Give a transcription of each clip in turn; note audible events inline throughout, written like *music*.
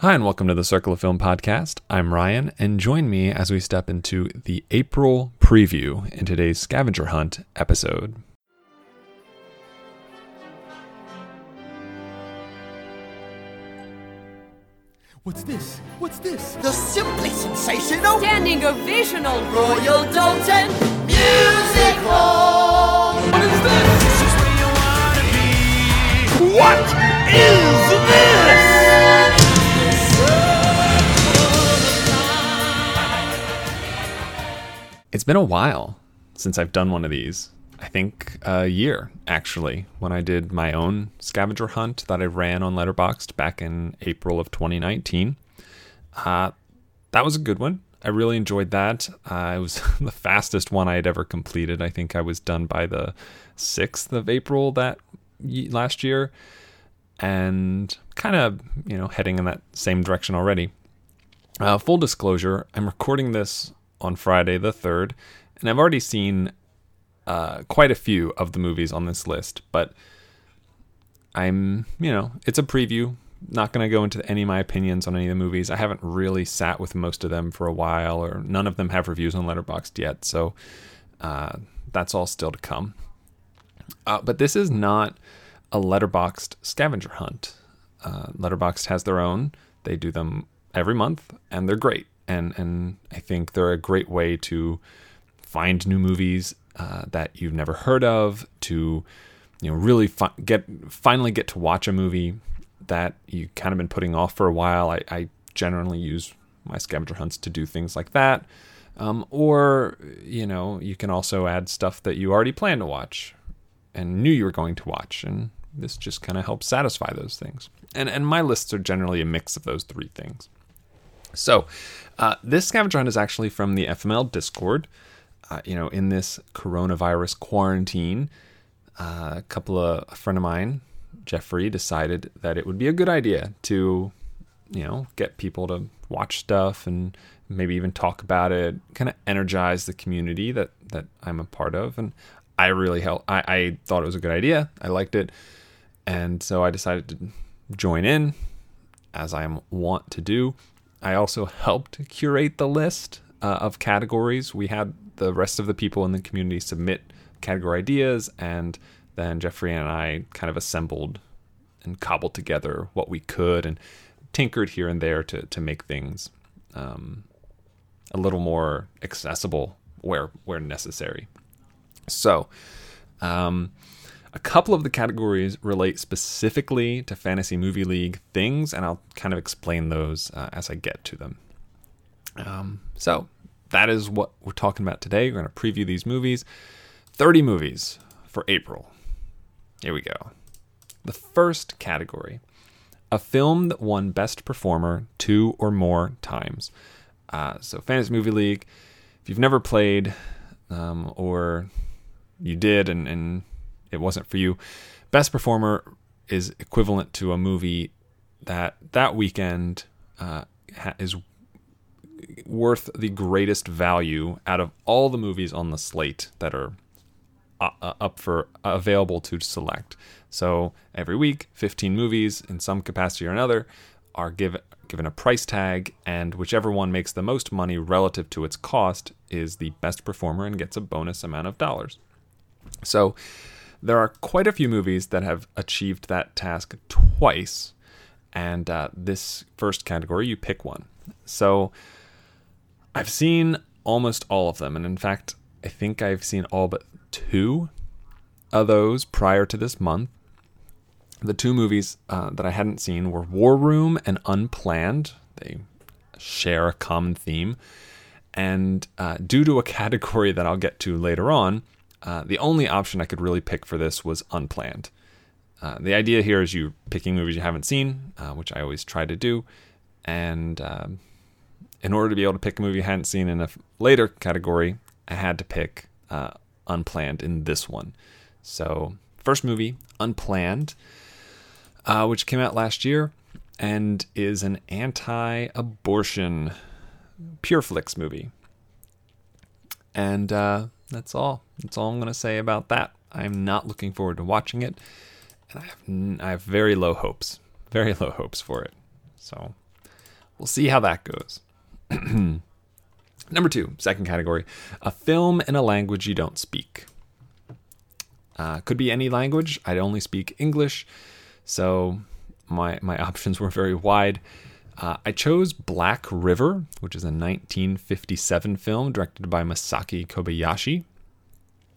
Hi, and welcome to the Circle of Film podcast. I'm Ryan, and join me as we step into the April preview in today's scavenger hunt episode. What's this? What's this? The simply sensational Standing ovational Royal Dalton Music Hall. What is this? This is where you wanna be. What is It's been a while since I've done one of these. I think a year, actually, when I did my own scavenger hunt that I ran on Letterboxd back in April of 2019. Uh, that was a good one. I really enjoyed that. Uh, it was *laughs* the fastest one I had ever completed. I think I was done by the 6th of April that last year. And kind of, you know, heading in that same direction already. Uh, full disclosure, I'm recording this on Friday the 3rd, and I've already seen uh, quite a few of the movies on this list, but I'm, you know, it's a preview. Not going to go into any of my opinions on any of the movies. I haven't really sat with most of them for a while, or none of them have reviews on Letterboxd yet, so uh, that's all still to come. Uh, but this is not a Letterboxd scavenger hunt. Uh, Letterboxd has their own. They do them every month, and they're great. And and I think they're a great way to find new movies uh, that you've never heard of. To you know really fi- get finally get to watch a movie that you kind of been putting off for a while. I, I generally use my scavenger hunts to do things like that. Um, or you know you can also add stuff that you already plan to watch and knew you were going to watch and this just kind of helps satisfy those things and and my lists are generally a mix of those three things so uh, this scavenger hunt is actually from the fml discord. Uh, you know in this coronavirus quarantine uh, a couple of a friend of mine jeffrey decided that it would be a good idea to you know get people to watch stuff and maybe even talk about it kind of energize the community that that i'm a part of. And i really help I, I thought it was a good idea. I liked it. And so i decided to join in as i want to do i also helped curate the list uh, of categories we had the rest of the people in the community submit category ideas and then jeffrey and i kind of assembled and cobbled together what we could and tinkered here and there to to make things um, a little more accessible where where necessary. So, um, a couple of the categories relate specifically to Fantasy Movie League things, and I'll kind of explain those uh, as I get to them. Um, so that is what we're talking about today. We're going to preview these movies. 30 movies for April. Here we go. The first category a film that won Best Performer two or more times. Uh, so, Fantasy Movie League, if you've never played um, or you did and, and it wasn't for you, Best Performer is equivalent to a movie that that weekend uh, is worth the greatest value out of all the movies on the slate that are uh, uh, up for uh, available to select. So every week, 15 movies in some capacity or another are given given a price tag, and whichever one makes the most money relative to its cost is the best performer and gets a bonus amount of dollars. So there are quite a few movies that have achieved that task twice, and uh, this first category, you pick one. So I've seen almost all of them, and in fact, I think I've seen all but two of those prior to this month. The two movies uh, that I hadn't seen were War Room and Unplanned. They share a common theme. And uh, due to a *laughs* category that I'll get to later on, uh, the only option I could really pick for this was Unplanned. Uh, the idea here is you picking movies you haven't seen, uh, which I always try to do. And um, in order to be able to pick a movie I hadn't seen in a later category, I had to pick uh, Unplanned in this one. So, first movie, Unplanned, uh, which came out last year and is an anti abortion Pure Flix movie. And uh, that's all. That's all I'm going to say about that. I'm not looking forward to watching it. And I have, I have very low hopes. Very low hopes for it. So, we'll see how that goes. *clears throat* Number two, second category, a film in a language you don't speak. Uh, could be any language. I only speak English, so my my *laughs* options were very wide. Uh, I chose Black River, which is a 1957 film directed by Masaki Kobayashi.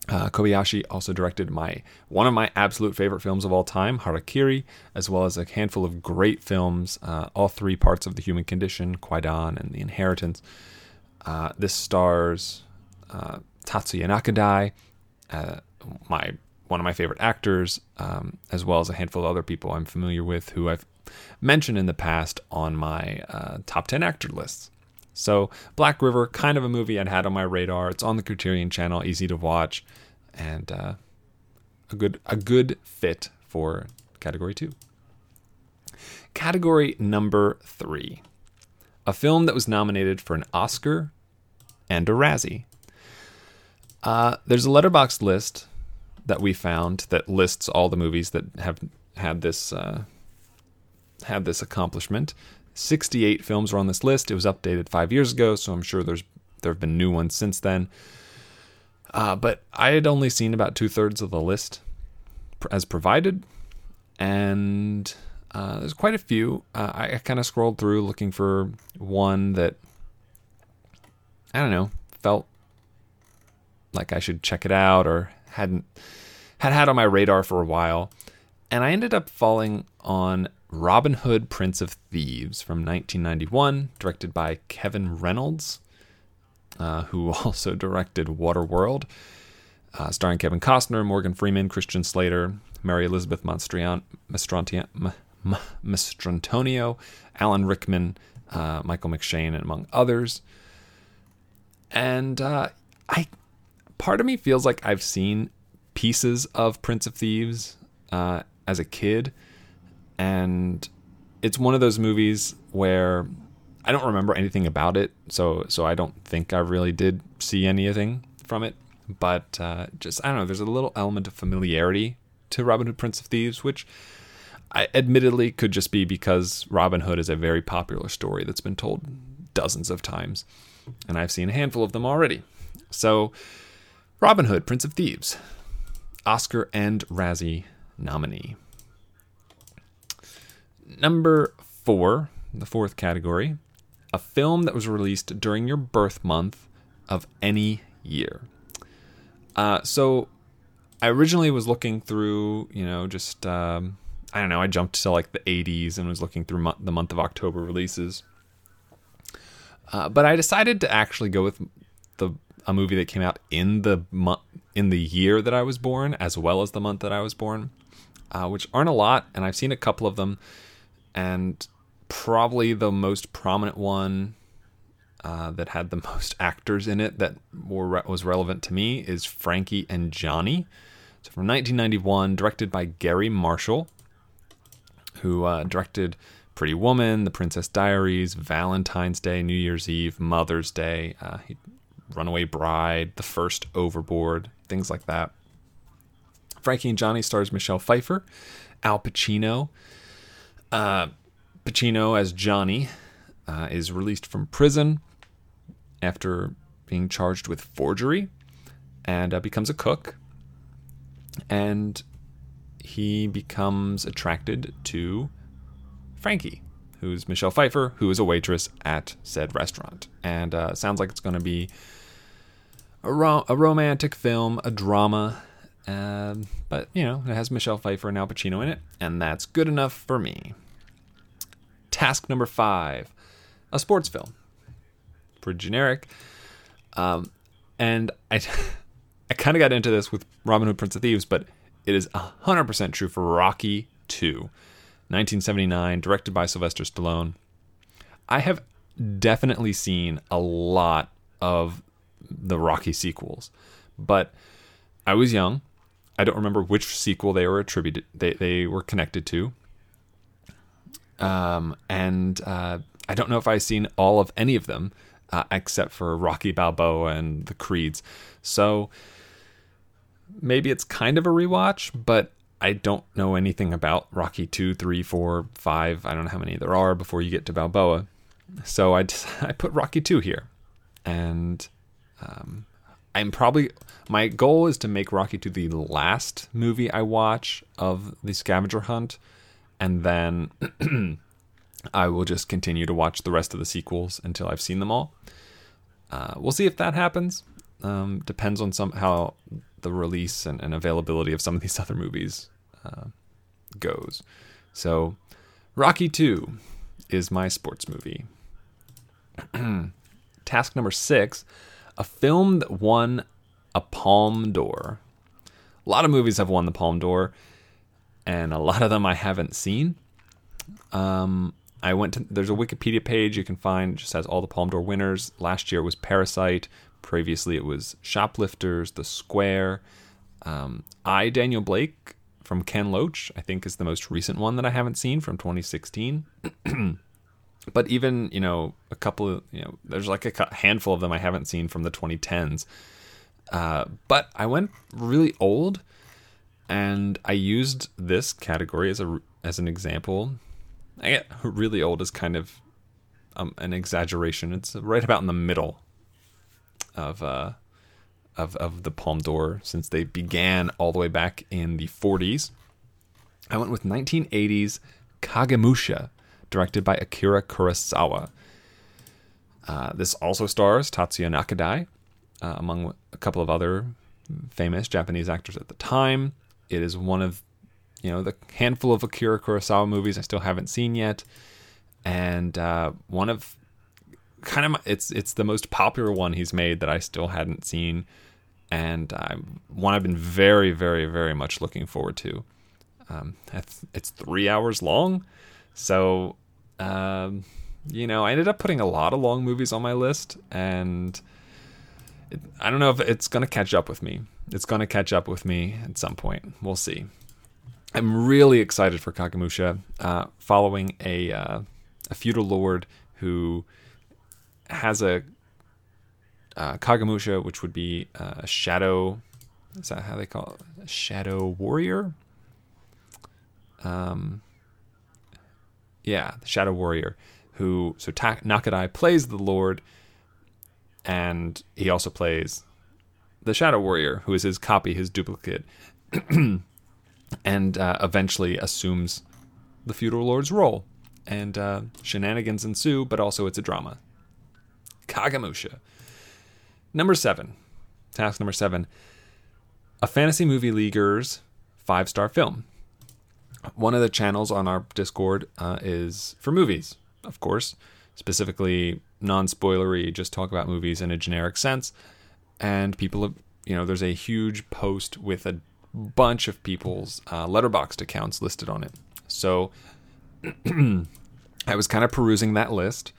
Uh, Kobayashi also directed my one of my absolute favorite films of all time, Harakiri, as well as a handful of great films, uh, all three parts of the human condition, Kwaidan and The Inheritance. Uh, this stars uh, Tatsuya Nakadai, uh, my one of my favorite actors, um, as well as a handful of other people I'm familiar with who I've mentioned in the past on my uh, top 10 actor lists. So, Black River, kind of a movie I'd had on my radar. It's on the Criterion channel, easy to watch, and uh, a good a good fit for category two. Category number three, a film that was nominated for an Oscar and a Razzie. Uh, there's a Letterboxd list that we found that lists all the movies that have had this uh, had this accomplishment. 68 films were on this list. It was updated five years ago, so I'm sure there's there have been new ones since then. Uh, but I had only seen about two thirds of the list as provided, and uh, there's quite a few. Uh, I, I kind of scrolled through looking for one that I don't know felt like I should check it out or hadn't had had on my radar for a while, and I ended up falling on Robin Hood, Prince of Thieves from 1991, directed by Kevin Reynolds, uh, who *laughs* also directed Waterworld, uh, starring Kevin Costner, Morgan Freeman, Christian Slater, Mary Elizabeth Mastrantonio, Alan Rickman, uh, Michael McShane, and among others. And uh, I, part of me feels like I've seen pieces of Prince of Thieves uh, as a kid, and it's one of those movies where I don't remember anything about it, so so I don't think I really did see anything from it. But uh, just I don't know. There's a little element of familiarity to Robin Hood, Prince of Thieves, which I admittedly could just be because Robin Hood is a very popular story that's been told dozens of times, and I've seen a handful of them already. So, Robin Hood, Prince of Thieves, Oscar and Razzie nominee. Number four, the fourth category, a film that was released during your birth month of any year. Uh, so I originally was looking through, you know, just um, I don't know. I jumped to like the 80s and was looking through mo- the month of October releases. Uh, but I decided to actually go with the a movie that came out in the month in the year that I was born, as well as the month that I was born, uh, which aren't a lot, and I've seen a couple of them, and probably the most prominent one uh, that had the *laughs* most actors in it that were re- was relevant to me is Frankie and Johnny. So from 1991, directed by Garry Marshall, who uh, directed Pretty Woman, The Princess Diaries, Valentine's Day, New Year's Eve, Mother's Day, uh, Runaway Bride, The First Overboard, things like that. Frankie and Johnny stars Michelle Pfeiffer, Al Pacino. Uh, Pacino as Johnny uh, is released from prison after being charged with forgery and uh, becomes a cook. And he becomes attracted to Frankie, who's Michelle Pfeiffer, who is a waitress at said restaurant. And uh, sounds like it's going to be a, ro- a romantic film, a drama. Um, but, you know, it has Michelle Pfeiffer and Al Pacino in it, and that's good enough for me. Task number five a sports film. Pretty generic. Um, and I, *laughs* I kind of got into this with Robin Hood, Prince of Thieves, but it is 100% true for Rocky 2, 1979, directed by Sylvester Stallone. I have definitely seen a lot of the Rocky sequels, but I was young. I don't remember which sequel they were attributed they, they were connected to. Um, and uh, I don't know if I've seen all of any of them uh, except for Rocky Balboa and the Creeds. So maybe it's kind of a rewatch, but I don't know anything about Rocky 2, 3, 4, 5. I don't know how many there are before you get to Balboa. so I *laughs* I put Rocky two here, and um, I'm probably my goal is to make Rocky two the last movie I watch of the scavenger hunt, and then *clears throat* I will just continue to watch the rest of the sequels until I've seen them all. Uh, we'll see if that happens. Um, depends on some how the release and, and availability of some of these *laughs* other movies uh, goes. So, Rocky Two is my sports movie. *clears throat* Task number six: a film that won a Palme d'Or. A lot of movies have won the Palme d'Or, and a lot of them I haven't seen. Um, I went to there's a Wikipedia page you can find just has all the Palme d'Or winners. Last year was Parasite. Previously it was Shoplifters, The Square. Um, I Daniel Blake from Ken Loach I think is the most recent one that I haven't seen from 2016. *clears throat* but even you know a couple of you know there's like a handful of them I haven't seen from the 2010s. Uh, but I went really old, and I used this category as a as an example. I get really old is kind of um, an exaggeration. It's right about in the middle of uh, of of the Palme d'Or since they began all the way back in the 40s. I went with 1980s Kagemusha, directed by Akira Kurosawa. Uh, this also stars Tatsuya Nakadai, uh, among a couple of other famous Japanese actors at the time. It is one of, you know, the handful of Akira Kurosawa movies I still haven't seen yet, and uh, one of kind of my, it's it's the most popular one he's made that I still hadn't seen, and uh, one I've been very very very much looking forward to. Um, it's, three hours long, so um, you know I ended up putting a lot of long movies on my list, and I don't know if it's gonna catch up with me. It's gonna catch up with me at some point. We'll see. I'm really excited for Kagemusha, uh, following a uh, a feudal lord who has a uh, Kagemusha, which would be uh, a shadow. Is that how they call it? A shadow warrior. Um. Yeah, the shadow warrior, who so Ta- Nakadai plays the lord, and he also plays the shadow warrior, who is his copy, his duplicate, *clears throat* and uh, eventually assumes the feudal lord's role. And uh, shenanigans ensue, but also it's a drama. Kagemusha. Number seven. Task number seven. A fantasy movie leaguer's five star film. One of the channels on our Discord uh, is for movies, of course, specifically non spoilery, just talk about movies in a generic sense. And people have, you know, there's a huge post with a bunch of people's uh, Letterboxd accounts listed on it. So *clears throat* I was kind of perusing that list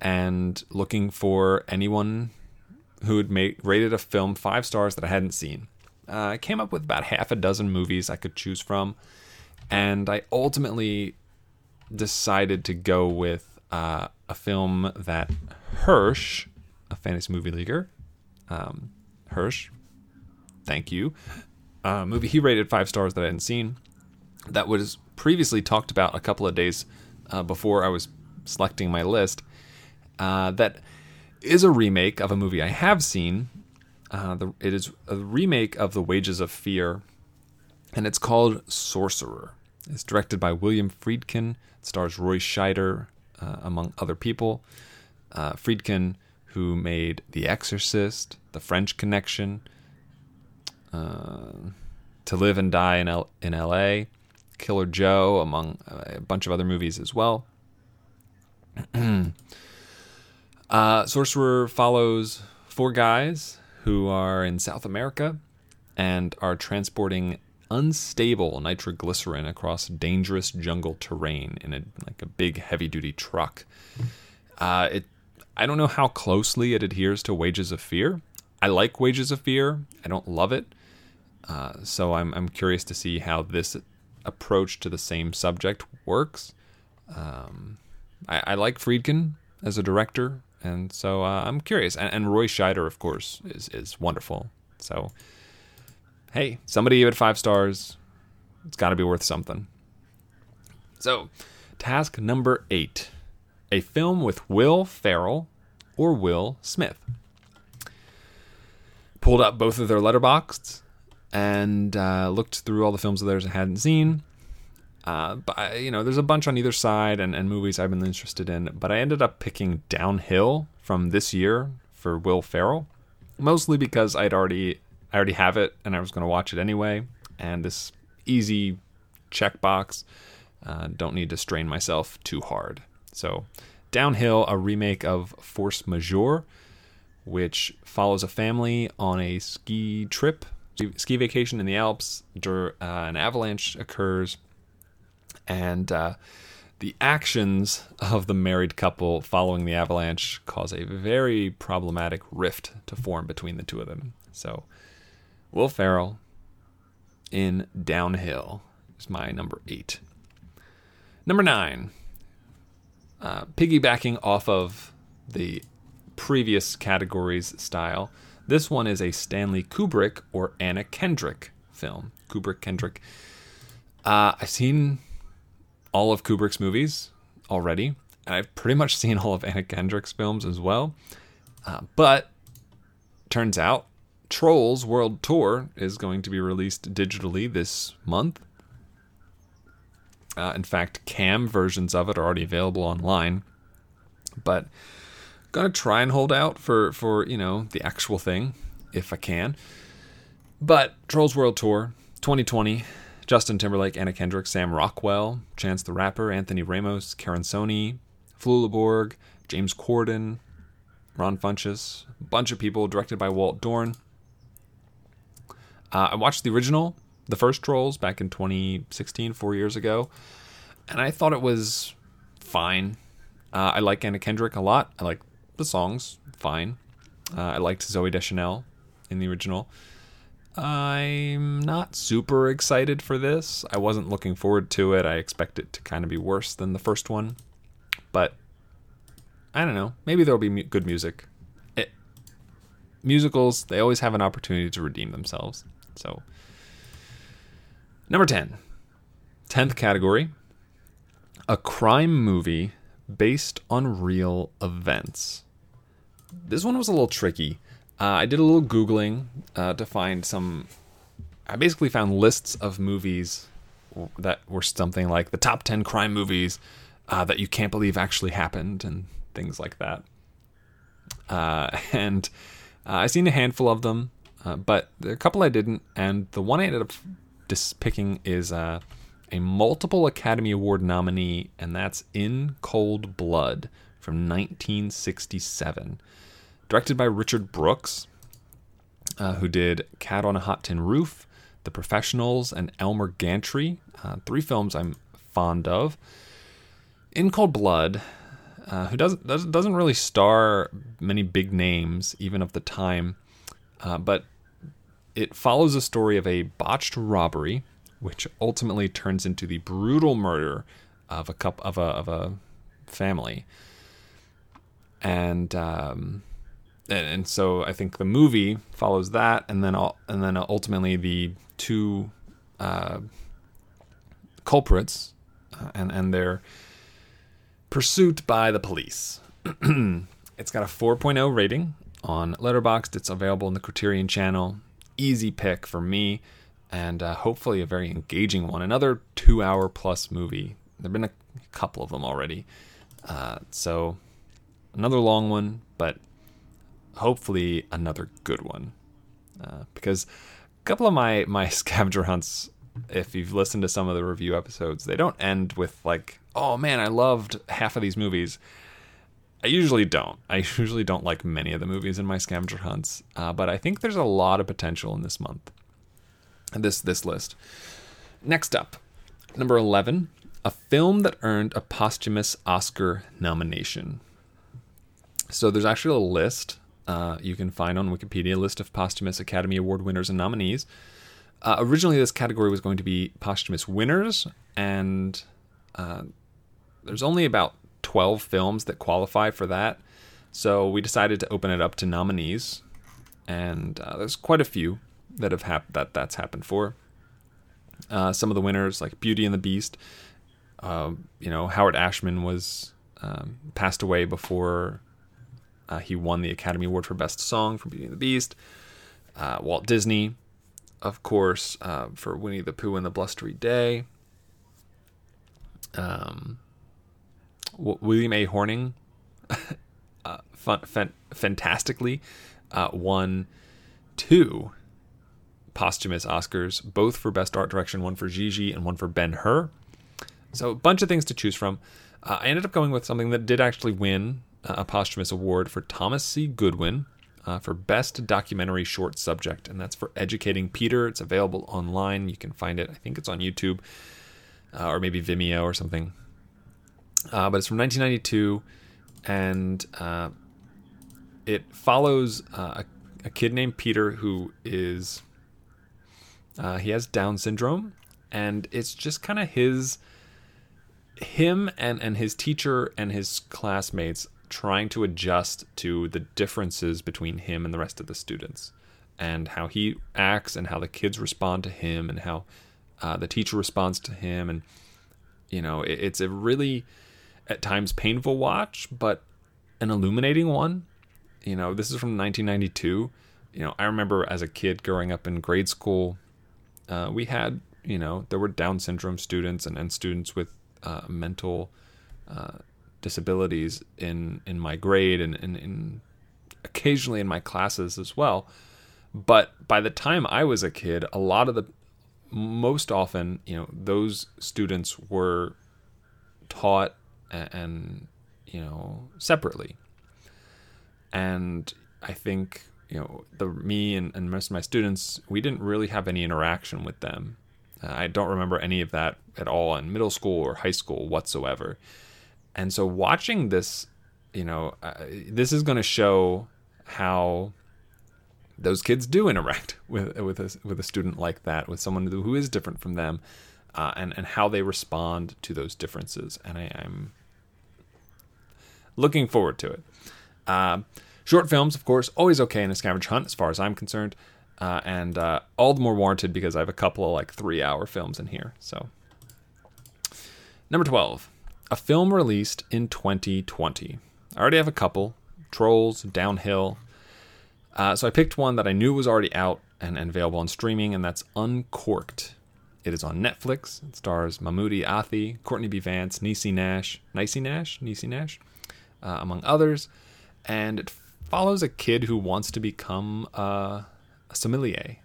and looking for anyone who had made, rated a film five stars that I hadn't seen. Uh, I came up with about half a dozen movies I could choose from, and I ultimately decided to go with uh, a film that Hirsch, a fantasy movie leaguer, um, Hirsch, thank you, uh, movie he rated five stars that I hadn't seen, that was previously talked about a couple of days uh, before I was selecting my list. Uh, that is a remake of a movie I have seen. Uh, the, it is a remake of The Wages of Fear, and it's called Sorcerer. It's directed by William Friedkin. It stars Roy Scheider, uh, among other people. Uh, Friedkin, who made The Exorcist, The French Connection, uh, To Live and Die in, L- in L.A., Killer Joe, among uh, a bunch of other movies as well. *clears throat* Uh, Sorcerer follows four guys who are in South America and are transporting unstable nitroglycerin across dangerous jungle terrain in a like a big heavy duty truck. Uh, it I don't know how closely it adheres to Wages of Fear. I like Wages of Fear. I don't love it. Uh, so I'm I'm curious to see how this approach to the same subject works. Um, I, I like Friedkin as a director, and so uh, I'm curious. And, and Roy Scheider, of course, is is wonderful. So, hey, somebody gave it five stars. It's got to be worth something. So, task number eight. a film with Will Ferrell or Will Smith. Pulled up both of their letterboxds and uh, looked through all the films of theirs I hadn't seen. Uh, but you know, there's a bunch on either side and, and movies I've been interested in. But I ended up picking Downhill from this year for Will Ferrell, mostly because I'd already I already have it and I was going to watch it anyway. And this easy checkbox, uh, don't need to strain myself too hard. So, Downhill, a remake of Force Majeure, which follows a family on a ski trip, ski vacation in the Alps. Dur- uh, an avalanche occurs, and uh, the actions of the married couple following the avalanche cause a very problematic rift to form between the two of them. So, Will Ferrell in Downhill is my number eight. Number nine, uh, piggybacking off of the previous categories style, this one is a Stanley Kubrick or Anna Kendrick film. Kubrick Kendrick. Uh, I've seen all of Kubrick's movies already, and I've pretty much seen all of Anna Kendrick's films as well. Uh, but turns out Trolls World Tour is going to be released digitally this month. Uh, in fact, cam versions of it are already available online. But I'm gonna try and hold out for for you know the actual thing if I can. But Trolls World Tour 2020, Justin Timberlake, Anna Kendrick, Sam Rockwell, Chance the Rapper, Anthony Ramos, Karan Soni, Flulaborg, James Corden, Ron Funches, a bunch of people, directed by Walt Dohrn. Uh, I watched the original, the first Trolls, back in 2016, four years ago, and I thought it was fine. Uh, I like Anna Kendrick a lot. I like the songs, fine. Uh, I liked Zooey Deschanel in the original. I'm not super excited for this. I wasn't looking forward to it. I expect it to kind of be worse than the first one, but I don't know. Maybe there'll be mu- good music. It, musicals, they always have an opportunity to redeem themselves. So, number 10, 10th category a crime movie based on real events. This one was a little tricky. Uh, I did a little Googling uh, to find some. I basically found lists of movies that were something like the top 10 crime movies uh, that you can't believe actually happened and things like that. Uh, *laughs* and uh, I've seen a handful of them, uh, but a couple I didn't. And the one I ended up dis- picking is uh, a multiple Academy Award nominee, and that's In Cold Blood from 1967. Directed by Richard Brooks, uh, who did Cat on a Hot Tin Roof, The Professionals, and Elmer Gantry. Uh, three films I'm fond of. In Cold Blood, uh, who doesn't doesn't really star many big names, even of the time, uh, but it follows a story of a botched robbery, which ultimately turns into the brutal murder of a cup of a of a family, and um, and, and so I think the movie follows that, and then all, and then ultimately the two uh, culprits uh, and and their pursuit by the police. *clears throat* it's got a 4.0 rating on Letterboxd. It's available in the Criterion channel. Easy pick for me, and uh, hopefully a very engaging one. Another two-hour plus movie. There've been a couple of them already, uh, so another long one, but hopefully another good one. Uh, because a couple of my my *laughs* scavenger hunts, if you've listened to some of the review episodes, they don't end with like, "Oh man, I loved half of these movies." I usually don't. I *laughs* usually don't like many of the movies in my scavenger hunts, uh, but I think there's a lot of potential in this month. This this list. Next up, number eleven, a film that earned a posthumous Oscar nomination. So there's actually a list uh, you can find on Wikipedia, a list of posthumous Academy Award winners and nominees. Uh, originally, this category was going to be posthumous winners, and uh, there's only about 12 films that qualify for that. So we decided to open it up to nominees, and uh, there's quite a few that have hap- that that's happened for. Uh, some of the winners, like Beauty and the Beast, uh, you know, Howard Ashman was um, passed away before uh, he won the Academy Award for Best Song for Beauty and the Beast. Uh, Walt Disney, of course, uh, for Winnie the Pooh and the Blustery Day. Um, W- William A. Horning, *laughs* uh, fun, fan, fantastically, uh, won two posthumous Oscars, both for Best Art Direction, one for Gigi and one for Ben Hur. So a bunch of things to choose from. Uh, I ended up going with something that did actually win uh, a posthumous award for Thomas C. Goodwin uh, for Best Documentary Short Subject, and that's for Educating Peter. It's available online. You can find it. I think it's on YouTube uh, or maybe Vimeo or something. Uh, but it's from 1992, and uh, it follows uh, a, a kid named Peter who is uh, he has Down syndrome, and it's just kind of his him and and his teacher and his classmates trying to adjust to the differences between him and the rest of the students and how he acts and how the kids respond to him and how uh, the teacher responds to him and you know it, it's a really at times painful watch but an illuminating one. You know this is from 1992 you know i remember as a kid growing up in grade school uh, we had you know there were down syndrome students and, and students with uh, mental uh, disabilities in in my grade and, and, and occasionally in my classes as well. But by the time i was a kid a lot of the most often you know those students were taught and, and you know separately. And i think you know the me and, and most of my students we didn't really have any interaction with them. Uh, i don't remember any of that at all in middle school or high school whatsoever. And so watching this you know uh, this is going to show how those kids do interact *laughs* with with a, with a student like that with someone who is different from them uh, and and how they respond to those differences. And I, i'm looking forward to it uh, short films, of course, always okay in a scavenger hunt as far as I'm concerned, uh, and uh, all the more warranted because I have a couple of like three-hour films in here. So, number twelve, a film released in 2020. I already have a couple: Trolls, Downhill. Uh, so I picked one that I knew was already out and, and available on streaming, and that's Uncorked. It is on Netflix. It stars Mamoudou Athie, Courtney B. Vance, Niecy Nash, Niecy Nash, Niecy Nash, uh, among others and it follows a kid who wants to become uh, a sommelier.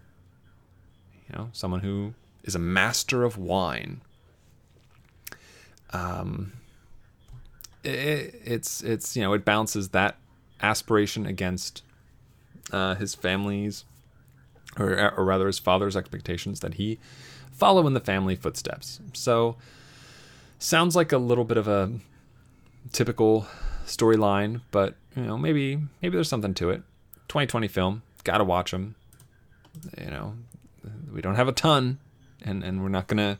You know, someone who is a master of wine. Um, it, it's it's you know it balances that aspiration against uh, his family's, or or rather his father's expectations that he follow in the family footsteps. So, sounds like a little bit of a typical storyline, but you know, maybe maybe there's something to it. 2020 film, gotta watch them. You know, we don't have a ton, and and we're not gonna,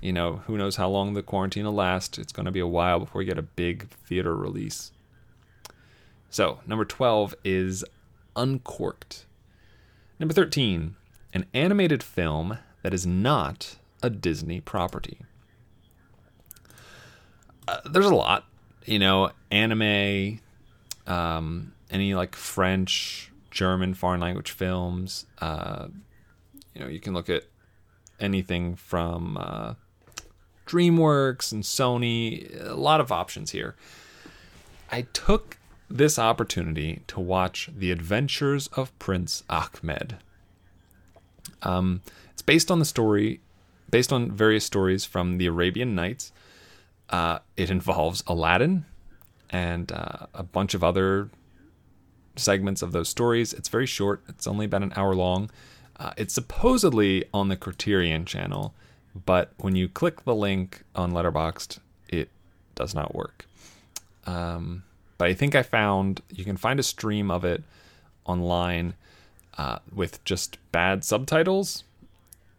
you know, who knows how long the quarantine will last. It's gonna be a while before we get a big theater release. So number 12 is Uncorked. Number 13, an animated film that is not a Disney property. Uh, there's a lot, you know, anime, um, any like French, German, foreign language films. Uh, you know, you can look at anything from uh, DreamWorks and Sony. A lot of options here. I took this opportunity to watch The Adventures of Prince Achmed. Um, it's based on the story, based on various stories from the Arabian Nights. Uh, it involves Aladdin and uh, a bunch of other segments of those stories. It's very short, it's only about an hour long. Uh, it's supposedly on the Criterion channel, but when you click the link on Letterboxd, it does not work. Um, but I think I found you can find a stream of it online uh, with just bad subtitles.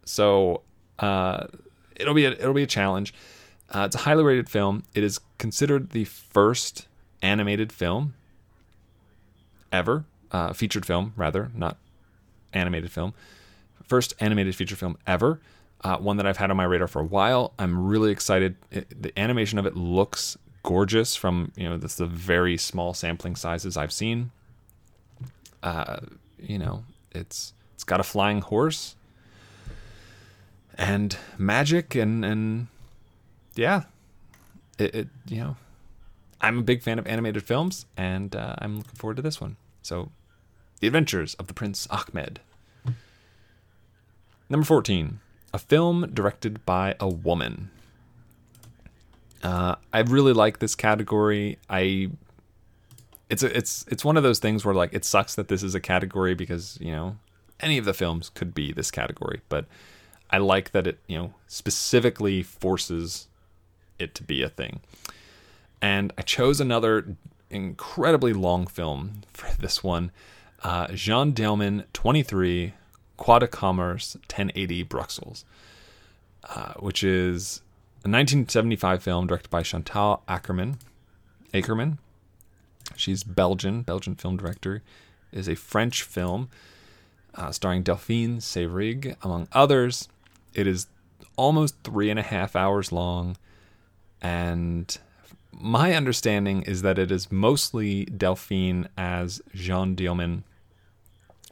So uh, it'll be a, it'll be a challenge. Uh, it's a highly rated film. It is considered the first animated film ever, uh, featured film rather, not animated film. First animated feature film ever. Uh, one that I've had on my radar for a while. I'm really excited. It, the animation of it looks gorgeous from you know the very small sampling sizes I've seen. Uh, you know, it's it's got a flying horse and magic and and yeah, it, it you know, I'm a big fan of animated films and uh, I'm looking forward to this one. So, The Adventures of the Prince Achmed. Number 14, a film directed by a woman. Uh, I really like this category. I it's a, it's it's one of those things where like it sucks that this is a category because you know any of the films could be this category, but I like that it you know specifically forces it to be a thing. And I chose another incredibly long film for this one, uh, Jeanne Dielman, 23, Quai du Commerce, 1080 Bruxelles, uh, which is a 1975 film directed by Chantal Akerman. Akerman. She's Belgian, Belgian film director. Is a French film uh, starring Delphine Seyrig, among others. It is almost three and a half hours long, and my understanding is that it is mostly Delphine as Jeanne Dielman,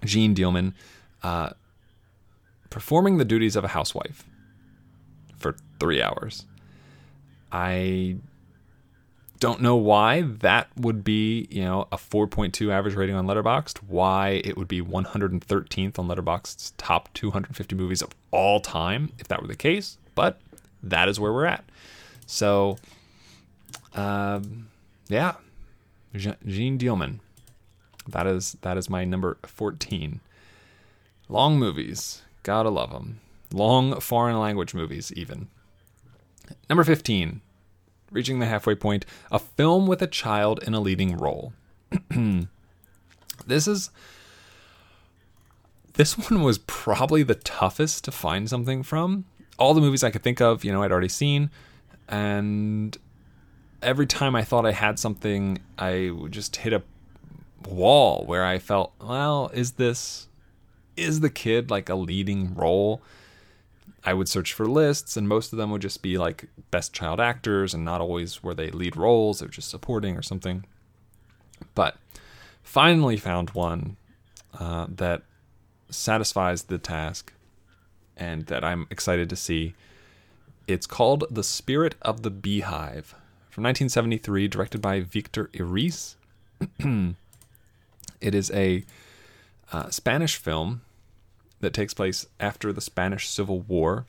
Jeanne Dielman, uh, performing the duties of a housewife for three hours. I don't know why that would be, you know, a 4.2 average rating on Letterboxd. Why it would be 113th on Letterboxd's top 250 movies of all time, if that were the case. But that is where we're at. So, um, yeah, Jeanne Dielman. That is that is my number 14. Long movies, gotta love them. Long foreign language movies, even. Number 15, reaching the halfway point, a film with a child in a leading role. *clears throat* this is this *laughs* one was probably the toughest to find something from. All the movies I could think of, you know, I'd already seen, and every time I thought I had something, I would just hit a wall where I felt, well, is this is the kid like a leading role? I would search for lists, and most of them would just be like best child actors, and not always were they lead roles, or just supporting or something. But finally found one uh, that satisfies the task and that I'm excited to see. It's called The Spirit of the Beehive from 1973, directed by Victor Erice. *clears throat* it is a uh, Spanish film that takes place after the Spanish Civil War.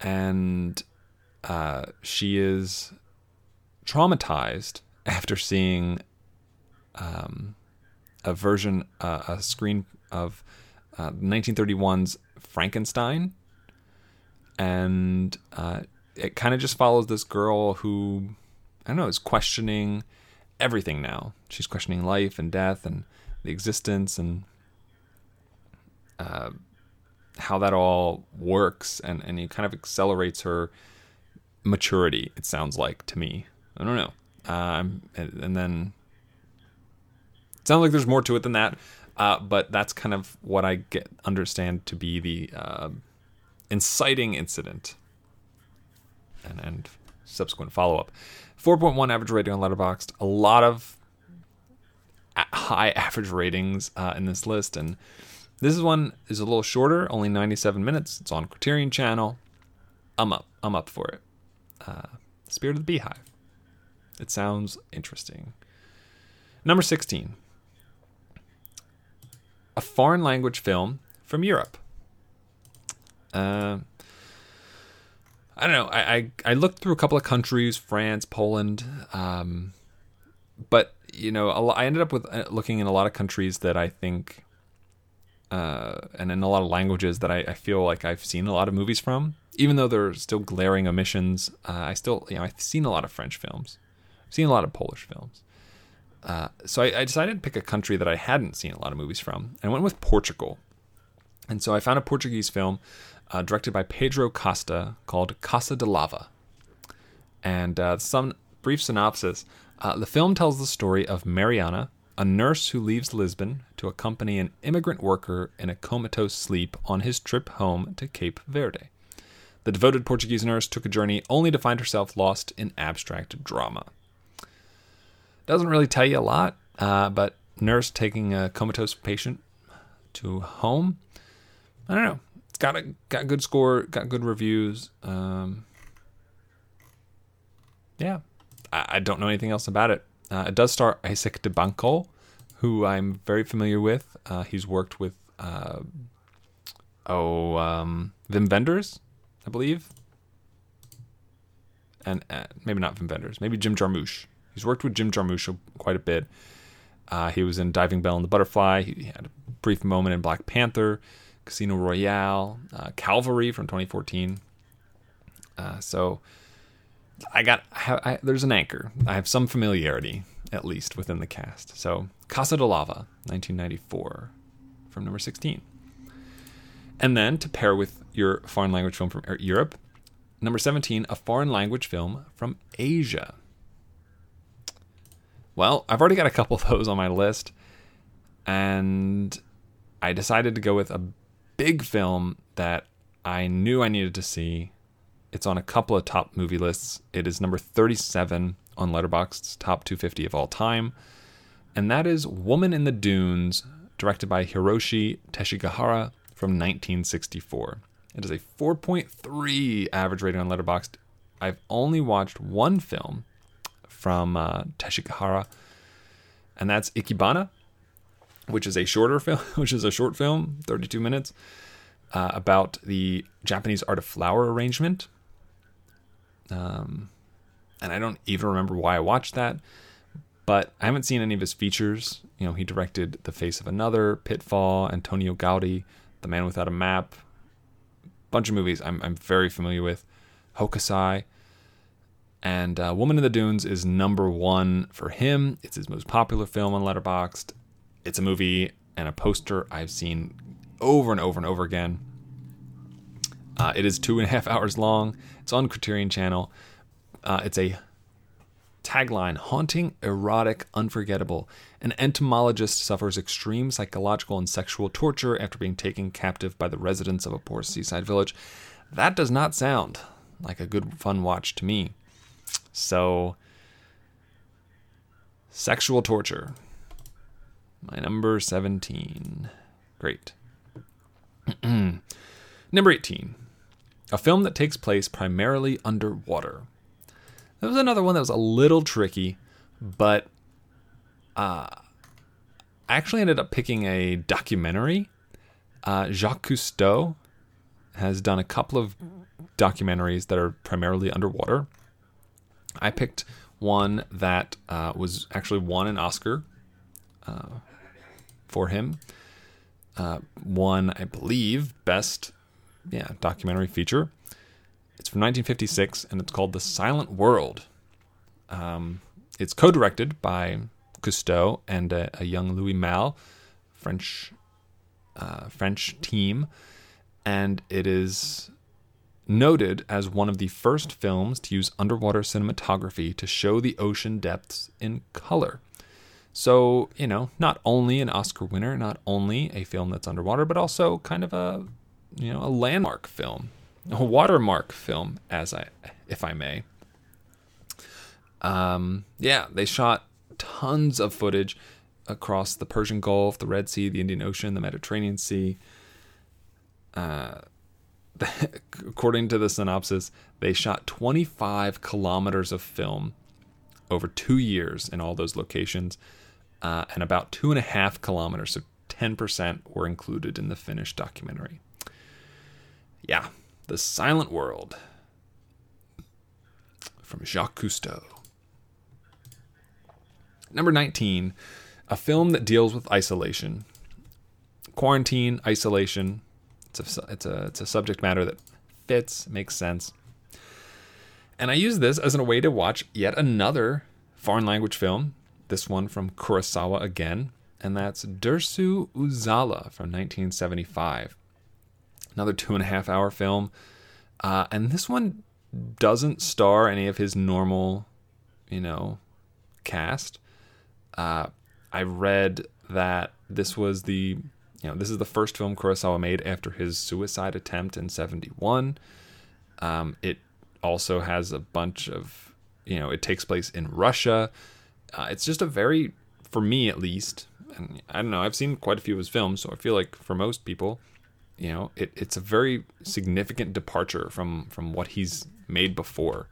And uh, she is traumatized after seeing um, a version, uh, a screen of uh, 1931's Frankenstein. And uh, it kind of just follows this girl who, I don't know, is questioning everything now. She's questioning life and death and the existence and uh, how that all works, and and it kind of accelerates her maturity. It sounds like to me. I don't know. Um, and, and then it sounds like there's more to it than that. Uh, but that's kind of what I get understand to be the uh, inciting incident and, and subsequent follow up. 4.1 average rating on Letterboxd. A lot of high *laughs* average ratings uh, in this list, and this one is a little shorter, only 97 minutes. It's on Criterion Channel. I'm up. I'm up for it. Uh, Spirit of the Beehive. It sounds interesting. Number 16. A foreign language film from Europe. Uh, I don't know. I, I, I looked through a couple of countries, France, Poland, um, but you know, I ended up with uh, looking in a lot of countries that I think uh, and in a lot of languages that I, I, feel like I've seen a lot of movies from. Even though there are still glaring omissions, uh, I still, you know, I've seen a lot of French films. I've seen a lot of Polish films. Uh, so I, I, decided to pick a country that I hadn't seen a lot of movies from, and I went with Portugal. And so I found a Portuguese film uh, directed by Pedro Costa called Casa de Lava. And uh, some brief synopsis: uh, the film tells the story of Mariana, a nurse who leaves Lisbon to accompany an immigrant worker in a comatose sleep on his trip home to Cape Verde. The devoted Portuguese nurse took a journey only to find herself lost in abstract drama. Doesn't really tell you a lot, uh, but nurse taking a comatose patient to home. I don't know. Got a got good score, got good reviews. Um, yeah, I, I don't know anything else about it. Uh, it does star Isaach De Bankolé, who I'm very familiar with. Uh, he's worked with uh, oh um, Wim Wenders, I believe, and uh, maybe not Wim Wenders, maybe Jim Jarmusch. He's worked with Jim Jarmusch quite a bit. Uh, he was in Diving Bell and the Butterfly. He had a brief moment in Black Panther, Casino Royale, uh, Calvary from 2014. Uh, so I got I, I, there's an anchor. I have some familiarity at least within the cast. So Casa de Lava, 1994, from number 16. And then to pair with your foreign language film from Europe, number 17, a foreign language film from Asia. Well, I've already got a couple of those on my list, and I decided to go with a big film that I knew I needed to see. It's on a couple of top movie lists. It is number 37 on Letterboxd's top 250 of all time, and that is Woman in the Dunes, directed by Hiroshi Teshigahara from 1964. It is a 4.3 average rating on Letterboxd. I've only watched one film from uh, Teshigahara, and that's Ikebana, which is a shorter film, *laughs* which is a short film, 32 minutes, uh, about the Japanese art of flower arrangement. Um, and I don't even remember why I watched that, but I haven't seen any of his features. You know, he directed The Face of Another, Pitfall, Antonio Gaudi, The Man Without a Map, bunch of movies I'm, I'm very familiar with, Hokusai. And uh, Woman in the Dunes is number one for him. It's his most popular film on Letterboxd. It's a movie and a poster I've seen over and over and over again. Uh, it is two and a half *laughs* hours long. It's on Criterion Channel. Uh, it's a tagline haunting, erotic, unforgettable. An entomologist suffers extreme psychological and sexual torture after being taken captive by the residents of a poor seaside village. That does not sound like a good, fun watch to me. So, sexual torture. My number 17. Great. *clears throat* number 18. A film that takes place primarily underwater. That was another one that was a little tricky, but uh, I actually ended up picking a documentary. Uh, Jacques Cousteau has done a couple of documentaries that are primarily underwater. I picked one that uh, was actually won an Oscar uh, for him. Uh, won, I believe, best yeah documentary feature. It's from 1956 and it's called The Silent World. Um, it's co-directed by Cousteau and a, a young Louis Malle, French uh, French team, and it is noted as one of the first films to use underwater cinematography to show the ocean depths in color. So, you know, not only an Oscar winner, not only a film that's underwater, but also kind of a, you know, a landmark film, a watermark film, as I, if I may. Um, yeah, they shot tons of footage across the Persian Gulf, the Red Sea, the Indian Ocean, the Mediterranean Sea. Uh, *laughs* according to the synopsis, they shot 25 kilometers of film over two years in all those locations, uh, and about two and a half kilometers, so 10% were included in the finished documentary. Yeah, The Silent World from Jacques Cousteau. Number 19, a film that deals with isolation. Quarantine, isolation. It's a, it's a, it's a subject matter that fits, makes sense. And I use this as a way to watch yet another foreign language film, this one from Kurosawa again, and that's Dersu Uzala from 1975. Another two and a half hour film. Uh, and this one doesn't star any of his normal, you know, cast. Uh, I read that this was the, you know, this is the first film Kurosawa made after his suicide attempt in 71. Um, it also has a bunch of, you know, it takes place in Russia. Uh, it's just a very, for me at least, and I don't know, I've seen quite a few of his films, so I feel like for most people, you know, it, it's a very significant departure from from what he's made before.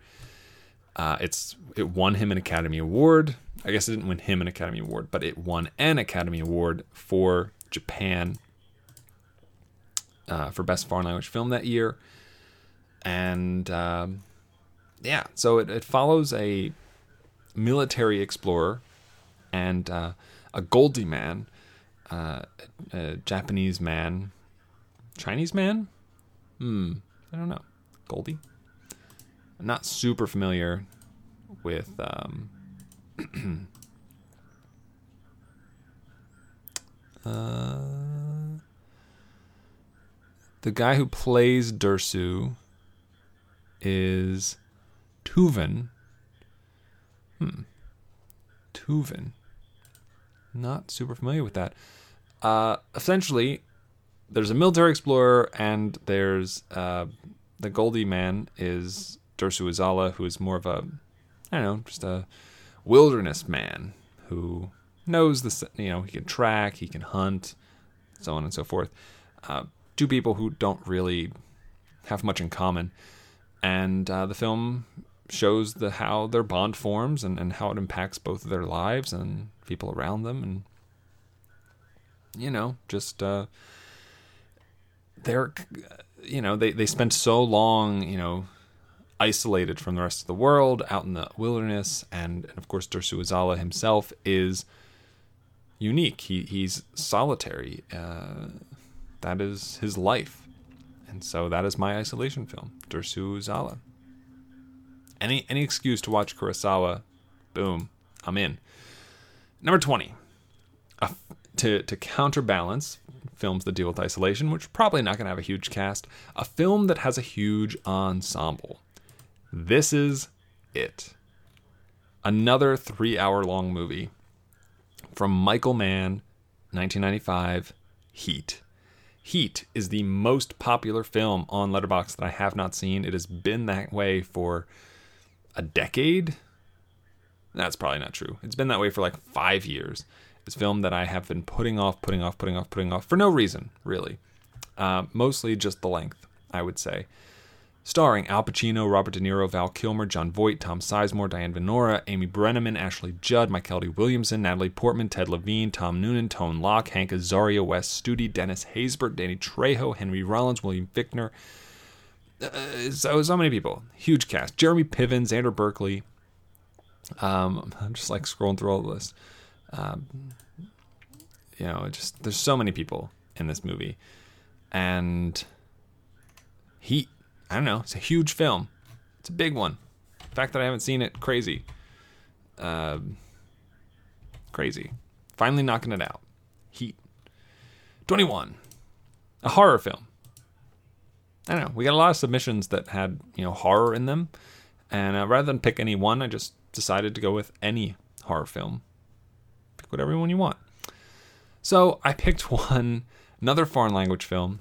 Uh, it's it won him an Academy Award. I guess it didn't win him an Academy Award, but it won an Academy Award for Japan uh, for Best Foreign Language Film that year. And um, yeah, so it, it follows a military explorer and uh, a Goldi man, uh, a Japanese man, Chinese man. Hmm, I don't know. Goldi. I'm not super familiar with um, *clears throat* uh, the guy who plays Dersu is Tuven. Hmm. Not super familiar with that. Uh, essentially, there's a military explorer, and there's uh, the Goldi man is Dersu Uzala, who is more of a, I don't know, just a wilderness man who knows the, you know, he can track, he can hunt, so on and so forth. Uh, two people who don't really have much in common, and uh, the film shows the how their bond forms and, and how it impacts both of their lives and people around them, and you know, just uh, they're, you know, they they spend so long, you know, isolated from the rest of the world, out in the wilderness, and, and of course Dersu Uzala himself is unique. He he's solitary. Uh, that is his life, and so that is my isolation film, Dersu Uzala. Any any excuse to watch Kurosawa, boom, I'm in. Number twenty, f- to to counterbalance films that deal with isolation, which probably not going to have a huge cast, a film that has a huge ensemble. This is it. Another three hour long movie from Michael Mann, 1995, Heat. Heat is the most popular film on Letterboxd that I have not seen. It has been that way for a decade. That's probably not true. It's been that way for like five years. It's film that I have been putting off, putting off, putting off, putting off for no reason, really. Uh, mostly just the length, I would say starring Al Pacino, Robert De Niro, Val Kilmer, Jon Voight, Tom Sizemore, Diane Venora, Amy Brenneman, Ashley Judd, Mykelti Williamson, Natalie Portman, Ted Levine, Tom Noonan, Tone Loc, Hank Azaria, Wes Studi, Dennis Haysbert, Danny Trejo, Henry Rollins, William Fichtner. Uh, so, so many people. Huge cast. Jeremy Piven, Xander Berkeley. Um, I'm just like scrolling through all the list. Um, you know, just there's so many people in this movie. And Heat I don't know. It's a huge film. It's a big one. The fact that I haven't seen it, crazy. Um, crazy. Finally knocking it out. Heat. 21. A horror film. I don't know. We got a lot of submissions that had, you know, horror in them. And uh, rather than pick any one, I just decided to go with any horror film. Pick whatever one you want. So I picked *laughs* one, another foreign language film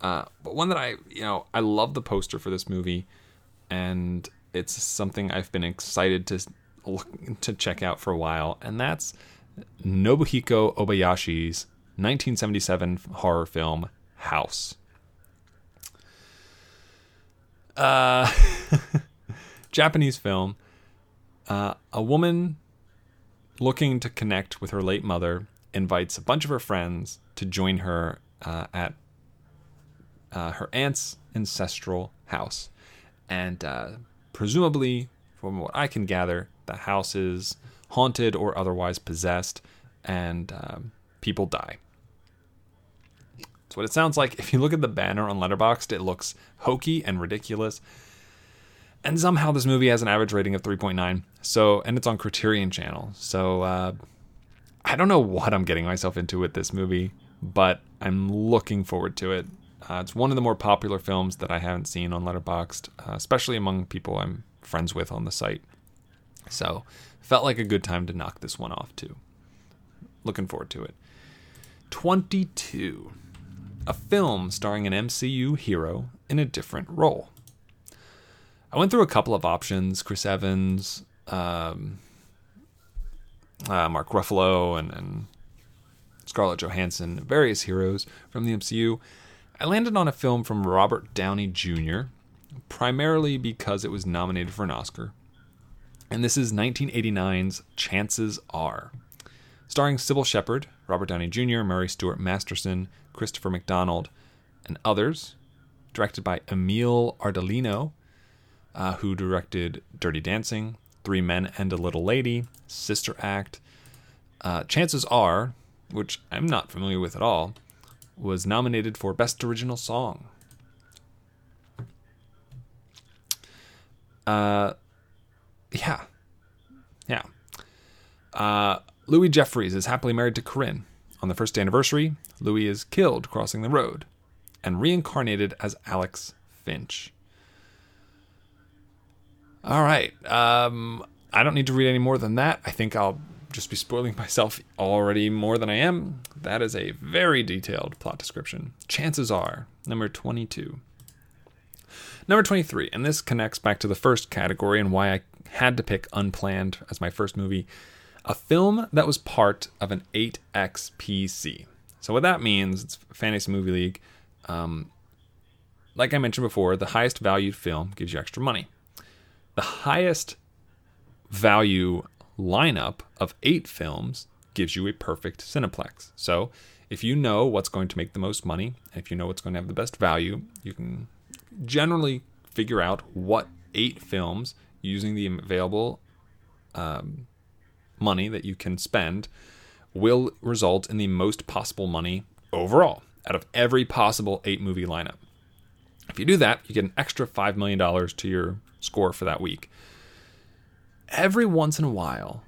uh, but one that I, you know, I love the poster for this movie, and it's something I've been excited to look to check out for a while, and that's Nobuhiko Obayashi's 1977 horror film House. Uh, *laughs* Japanese film. Uh, a woman looking to connect with her late mother invites a bunch of her friends to join her uh, at uh, her aunt's ancestral house. And uh, presumably, from what I can gather, the house is haunted or otherwise possessed, and um, people die. That's what it sounds like. If you look at the banner on Letterboxd, it looks hokey and ridiculous. And somehow this movie has an average rating of 3.9. So, and it's on Criterion Channel. So, uh, I don't know what I'm getting myself into with this movie, but I'm looking forward to it. Uh, it's one of the more popular films that I haven't seen on Letterboxd, uh, especially among people I'm friends with on the site. So, felt like a good time to knock this one off too. Looking forward to it. 22. A film starring an MCU hero in a different role. I went through a couple of options: Chris Evans, um, uh, Mark Ruffalo, and, and Scarlett Johansson, various heroes from the MCU. I landed on a film from Robert Downey Jr., primarily because it was nominated for an Oscar. And this is 1989's Chances Are. Starring Cybill Shepherd, Robert Downey Jr., Mary Stuart Masterson, Christopher McDonald, and others. Directed by Emil Ardolino, uh, who directed Dirty Dancing, Three Men and a Little Lady, Sister Act. Uh, Chances Are, which I'm not familiar with at all, was nominated for Best Original Song. Uh, yeah. Yeah. Uh, Louis Jeffries is happily married to Corinne. On the first anniversary, Louis is killed crossing the road and reincarnated as Alex Finch. All right. Um, I don't need to read any more than that. I think I'll just be spoiling *laughs* myself already more than I am. That is a very detailed plot description. Chances are, number 22. Number 23, and this connects back to the first category and why I had to pick Unplanned as my first movie. A film that was part of an 8XPC. So, what that means, it's Fantasy Movie League. Um, like I mentioned before, the highest valued film gives you extra money. The highest value lineup of eight films gives you a perfect Cineplex. So, if you know what's going to make the most money, if you know what's going to have the best value, you can generally figure out what eight films using the available um, money that you can spend will result in the most possible money overall out of every possible eight movie lineup. If you do that, you get an extra $5 million to your score for that week. Every once in a while,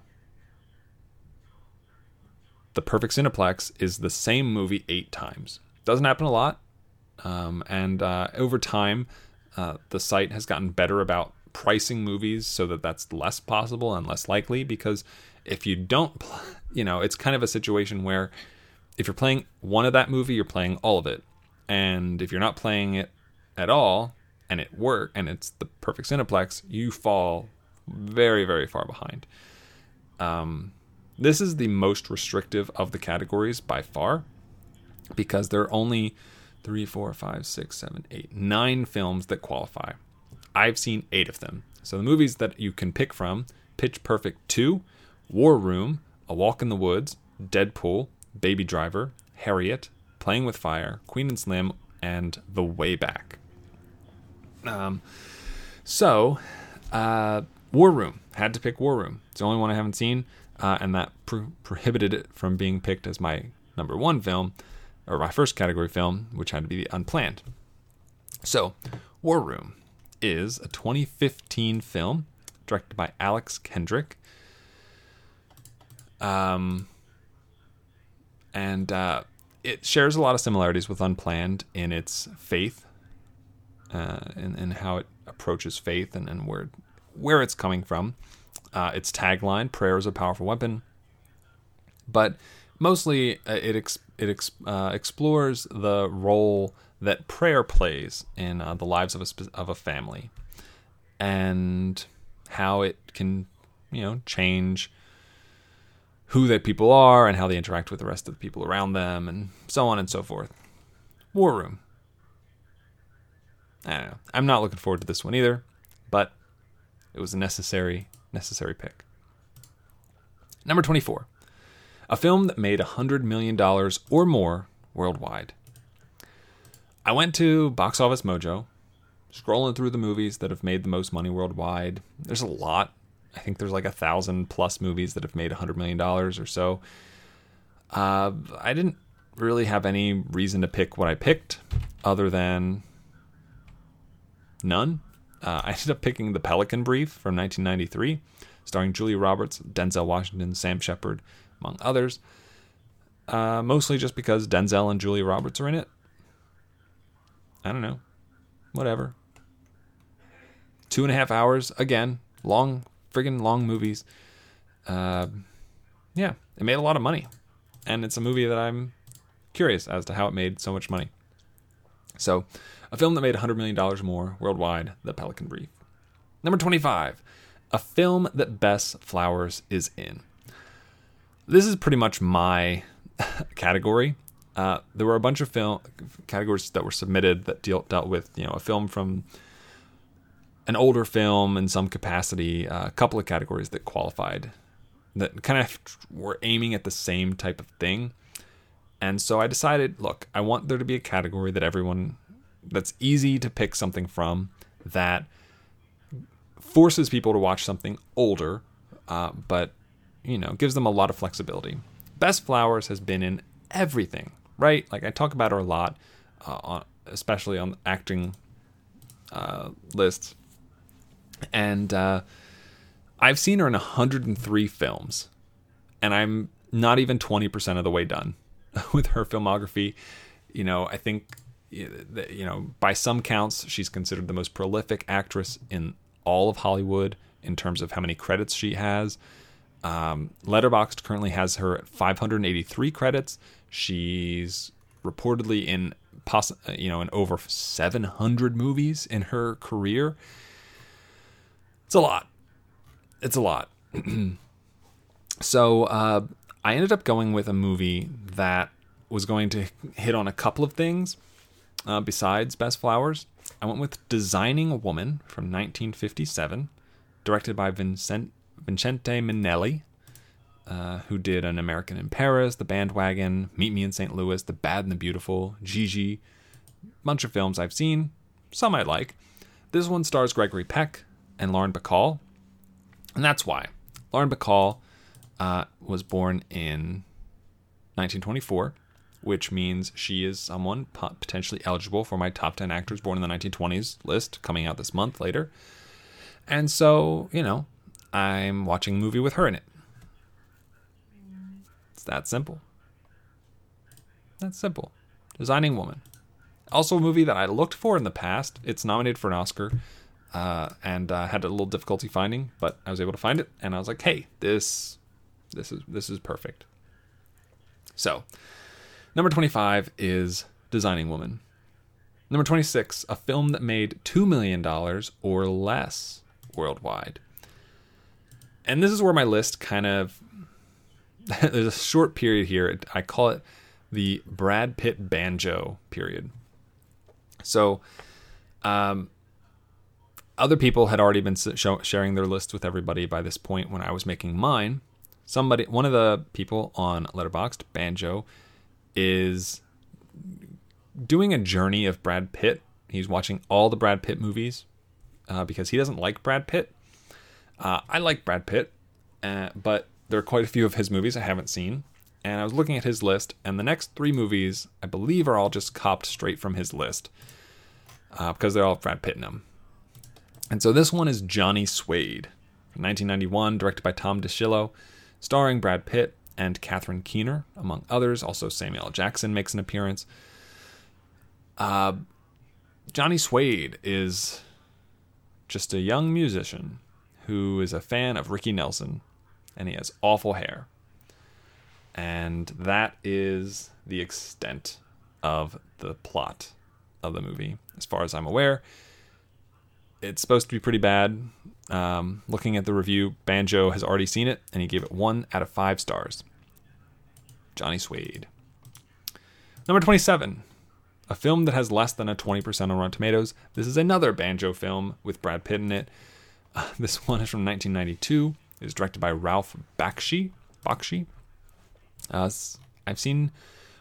the perfect Cineplex is the same movie eight times. Doesn't happen a lot. Um, and uh, over time, uh, the site has gotten better about pricing movies so that that's less possible and less likely because if you don't, you know, it's kind of a situation where if you're playing one of that movie, you're playing all of it. And if you're not playing it at all and it work and it's the perfect Cineplex, you fall very, very far behind. Um, this is the most restrictive of the categories by far because there are only three, four, five, six, seven, eight, nine films that qualify. I've seen eight of them. So the movies that you can pick from Pitch Perfect 2, War Room, A Walk in the Woods, Deadpool, Baby Driver, Harriet, Playing with Fire, Queen and Slim, and The Way Back. Um, so, uh, War Room. Had to pick War Room. It's the only one I haven't seen, uh, and that pro- prohibited it from being picked as my number one film, or my first category film, which had to be the Unplanned. So, War Room is a 2015 film directed by Alex Kendrick. Um, and uh, it shares a lot of similarities with Unplanned in its faith uh, and, and how it approaches faith and, and where where it's coming from. Uh, its tagline: "Prayer is a powerful weapon," but mostly uh, it ex- it ex- uh, explores the role that prayer plays in uh, the lives of a spe- of a family, and how it can you know change who that people are and how they interact with the rest of the people around them, and so on and so forth. War Room. I don't know. I'm not looking forward to this one either, but it was a necessary necessary pick. Number 24. A film that made $100 million or more worldwide. I went to Box Office Mojo, scrolling through the movies that have made the most money worldwide. There's a lot. I think there's like a thousand plus movies that have made $100 million or so. Uh, I didn't really have any reason to pick what I picked other than none. Uh, *laughs* I ended up picking The Pelican Brief from 1993, starring Julia Roberts, Denzel Washington, Sam Shepard, among others. Uh, mostly just because Denzel and Julia Roberts are in it. I don't know. Whatever. Two and a half hours. Again, long, friggin' long movies. Uh, yeah, it made a lot of money. And it's a movie that I'm curious as to how it made so much money. So, a film that made $100 million or more worldwide, The Pelican Brief. Number 25, a film that Bess Flowers is in. This is pretty much my *laughs* category. Uh, there were a bunch of film categories that were submitted that deal, dealt with you know a film from an older film in some capacity. Uh, a couple of categories that qualified that kind of were aiming at the same type of thing. And so I decided, look, I want there to be a category that everyone that's easy to pick something from that forces people to watch something older, uh, but you know gives them a lot of flexibility. Bess Flowers has been in everything, right? Like I talk about her a lot, uh, on, especially on acting uh, lists, and uh, I've seen her in 103 films, and I'm not even 20% of the way done *laughs* with her filmography. You know, I think you know by some counts she's considered the most prolific actress in all of Hollywood in terms of how many credits she has. Um, Letterboxd currently has her at 583 credits. She's reportedly in poss- you know in over 700 movies in her career. It's a lot. It's a lot. *clears throat* so uh, I ended up going with a movie that was going to hit on a couple of things uh, besides Bess Flowers. I went with Designing a Woman from 1957, directed by Vincent, Vincente Minnelli, uh, who did An American in Paris, The Bandwagon, Meet Me in St. Louis, The Bad and the Beautiful, Gigi, bunch of films I've seen, some I like. This one stars Gregory Peck and Lauren Bacall, and that's why. Lauren Bacall uh, was born in 1924 which means she is someone potentially eligible for my top 10 actors born in the 1920s list coming out this month later. And so, you know, I'm watching a movie with her in it. It's that simple. That's simple. Designing Woman. Also, a movie that I looked for in the past. It's nominated for an Oscar uh, and uh, had a little difficulty finding, but I was able to find it, and I was like, "Hey, this, this is this is perfect." So, Number 25 is Designing Woman. Number 26, a film that made $2 million or less worldwide. And this is where my list kind of. *laughs* there's a short period here. I call it the Brad Pitt banjo period. So, um, other people had already been sharing their list with everybody by this point when I was making mine. Somebody, one of the people on Letterboxd, Banjo, is doing a journey of Brad Pitt. He's watching all the Brad Pitt movies uh, because he doesn't like Brad Pitt. Uh, I like Brad Pitt, uh, but there are quite a few of his movies I haven't seen. And I was looking at his list, and the next three movies, I believe, are all just copped straight from his list uh, because they're all Brad Pitt in them. And so this one is Johnny Suede, 1991, directed by Tom DiCillo, starring Brad Pitt, and Catherine Keener, among others. Also, Samuel Jackson makes an appearance. Uh, Johnny Suede is just a young musician who is a fan of Ricky Nelson, and he has awful hair. And that is the extent of the plot of the movie, as far as I'm aware. It's supposed to be pretty bad. Um, looking at the review, Banjo has already seen it, and he gave it one out of five stars. Johnny Suede. Number 27, a film that has less than a 20% on Rotten Tomatoes. This is another Banjo film with Brad Pitt in it. Uh, *laughs* this one is from 1992. It is directed by Ralph Bakshi. Bakshi. Uh, I've seen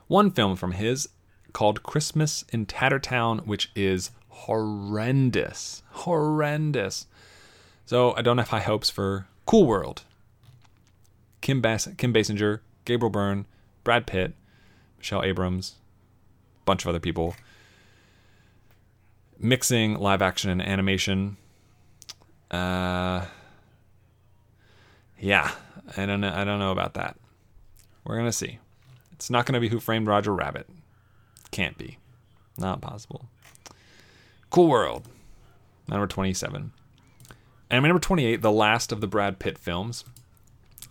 one film from his called Christmas in Tattertown, which is horrendous. Horrendous. So I don't have high hopes for Cool World. Kim, Bas- Kim Basinger, Gabriel Byrne, Brad Pitt, Michele Abrams, bunch of other people. Mixing live action and animation. Uh, yeah, I don't know. I don't know about that. We're gonna see. It's not gonna be Who Framed Roger Rabbit. Can't be. Not possible. Cool World. Number 27. And number 28, the last of the Brad Pitt films.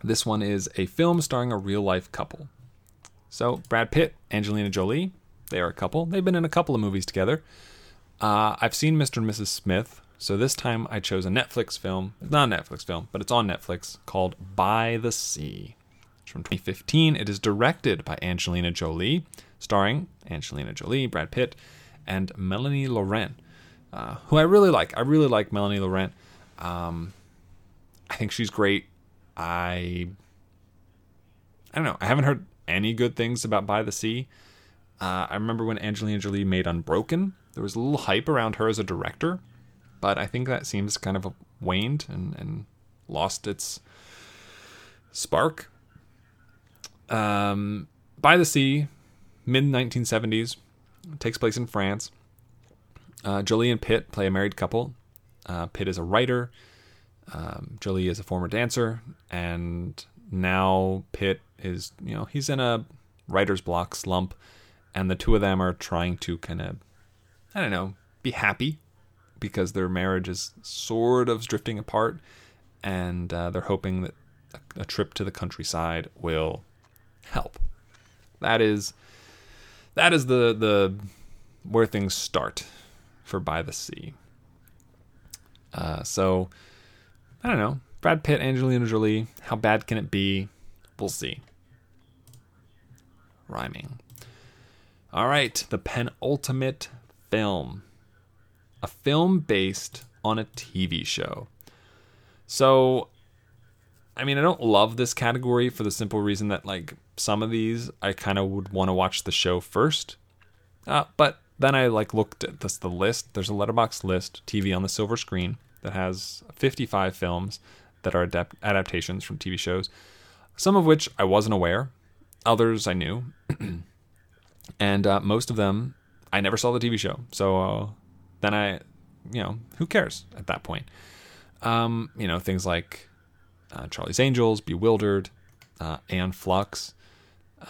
This one is a film starring a real life couple. So, Brad Pitt, Angelina Jolie, they are a couple. They've been in a couple of movies together. Uh, I've seen Mr. and Mrs. Smith, So this time I chose a Netflix film, It's not a Netflix film, but it's on Netflix called By the Sea. It's from 2015. It is directed by Angelina Jolie, starring Angelina Jolie, Brad Pitt, and Melanie Laurent, uh, who I really like. I really like Melanie Laurent. Um, I think she's great. I I don't know. I haven't heard any good things about By the Sea. Uh, I remember when Angelina Jolie made Unbroken, there was a little hype around her as a director, but I think that seems kind of waned and, and lost its spark. Um, By the Sea, mid 1970s, takes place in France. Uh, Jolie and Pitt play a married couple. Uh, Pitt is a writer. Um, Jolie is a former dancer, and now Pitt is, you know, he's in a writer's block slump, and the two of them are trying to kind of, I don't know, be happy because their marriage is sort of drifting apart, and uh, they're hoping that a, a trip to the countryside will help. That is, that is the the where things start for By the Sea. Uh, so, I don't know. Brad Pitt, Angelina Jolie. How bad can it be? We'll see. Rhyming. All right, the penultimate film. A film based on a TV show. So, I mean, I don't love this category for the simple reason that, like, some of these I kind of would want to watch the show first. Uh, but then I like looked at this the list. There's a Letterboxd list, TV on the silver screen, that has 55 films that are adapt- adaptations from TV shows. Some of which I wasn't aware, others I knew, *clears throat* and uh, most of them I never saw the TV show. So uh, then I, you know, who cares at that point? Um, you know, things like uh, Charlie's Angels, Bewildered, uh, Aeon Flux,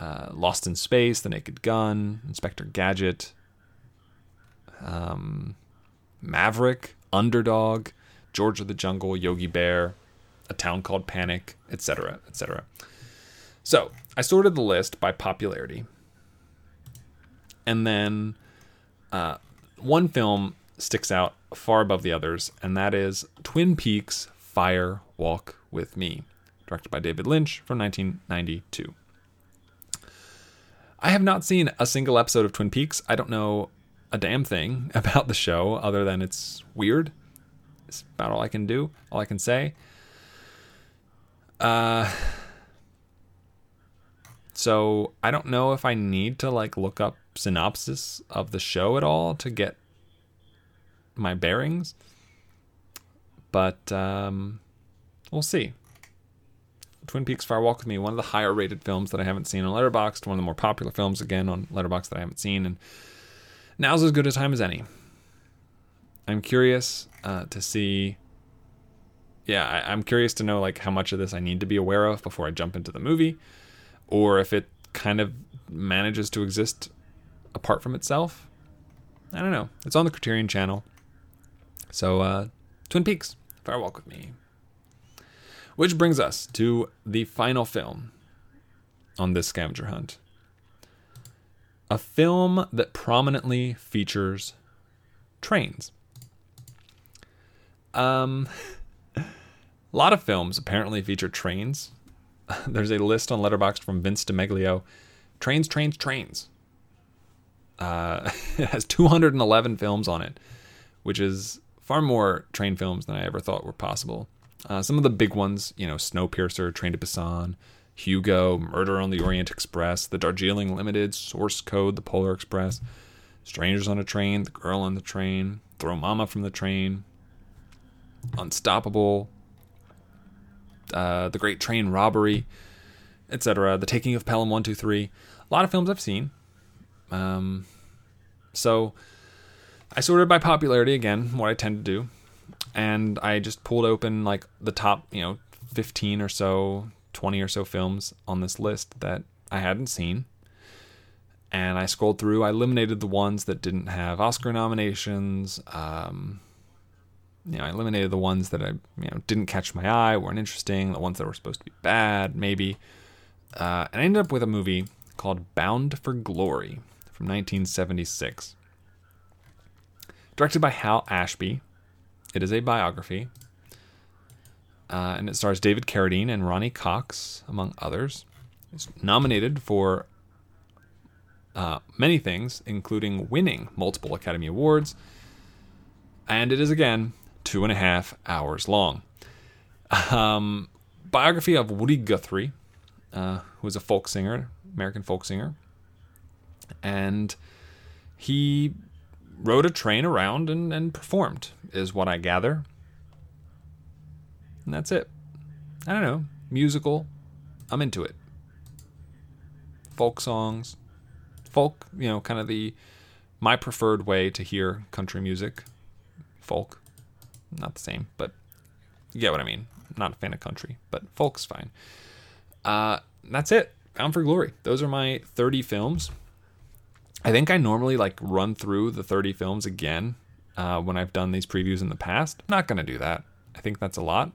uh, Lost in Space, The Naked Gun, Inspector Gadget, um, Maverick, Underdog, George of the Jungle, Yogi Bear, A Town Called Panic, etc., etc. So I sorted the list by popularity, and then uh, one film sticks out far above the others, and that is Twin Peaks: Fire Walk with Me, directed by David Lynch from 1992. I have not seen a single episode of Twin Peaks. I don't know a damn thing *laughs* about the show other than it's weird. It's about all I can do, all I can say. Uh so I don't know if I need to like look up synopsis of the show at all to get my bearings. But um we'll see. Twin Peaks Fire Walk with Me, one of the higher rated films that I haven't seen on Letterboxd, one of the more popular films again on Letterboxd that I haven't seen, and now's as good a time as any. I'm curious uh, to see. Yeah, I, I'm curious to know like how much of this I need to be aware of before I jump into the movie, or if it kind of manages to exist apart from itself. I don't know. It's on the Criterion Channel, so uh, Twin Peaks Fire Walk with Me. Which brings us to the final film on this scavenger hunt. A film that prominently features trains. Um, a *laughs* lot of films apparently feature trains. *laughs* There's a list on Letterboxd from Vince DeMeglio. Trains, trains, trains. Uh, *laughs* it has 211 films on it, which is far more train films than I ever thought were possible. Uh, some of the big ones, you know, Snowpiercer, Train to Busan, Hugo, Murder on the Orient Express, The Darjeeling Limited, Source Code, The Polar Express, Strangers on a Train, The Girl on the Train, Throw Mama from the Train, Unstoppable, uh, The Great Train Robbery, etc. The Taking of Pelham 123. A lot of films I've seen. Um, so I sorted by popularity again, what I tend to do and I just pulled open like the top, you know, 15 or so, 20 or so films on this list that I hadn't seen. And I scrolled through, I eliminated the ones that didn't have Oscar nominations. Um, you know, I eliminated the ones that I, you know, didn't catch my eye, weren't interesting, the ones that were supposed to be bad, maybe. Uh, and I ended up with a movie called Bound for Glory from 1976. Directed by Hal Ashby, It is a biography. Uh, and it stars David Carradine and Ronny Cox, among others. It's nominated for uh, many things, including winning multiple Academy Awards. And it is, again, two and a half hours long. Um, biography of Woody Guthrie, uh, who was a folk singer, American folk singer. And he rode a train around and, and performed, is what I gather. And that's it. I don't know. Musical. I'm into it. Folk songs. Folk, you know, kind of the my preferred way to hear country music. Folk. Not the same, but you get what I mean. I'm not a fan of country, but folk's fine. Uh, that's it. Bound for Glory. Those are my 30 films. I think I normally like run through the 30 films again uh, when I've done these previews in the past. I'm not going to do that. I think that's a lot.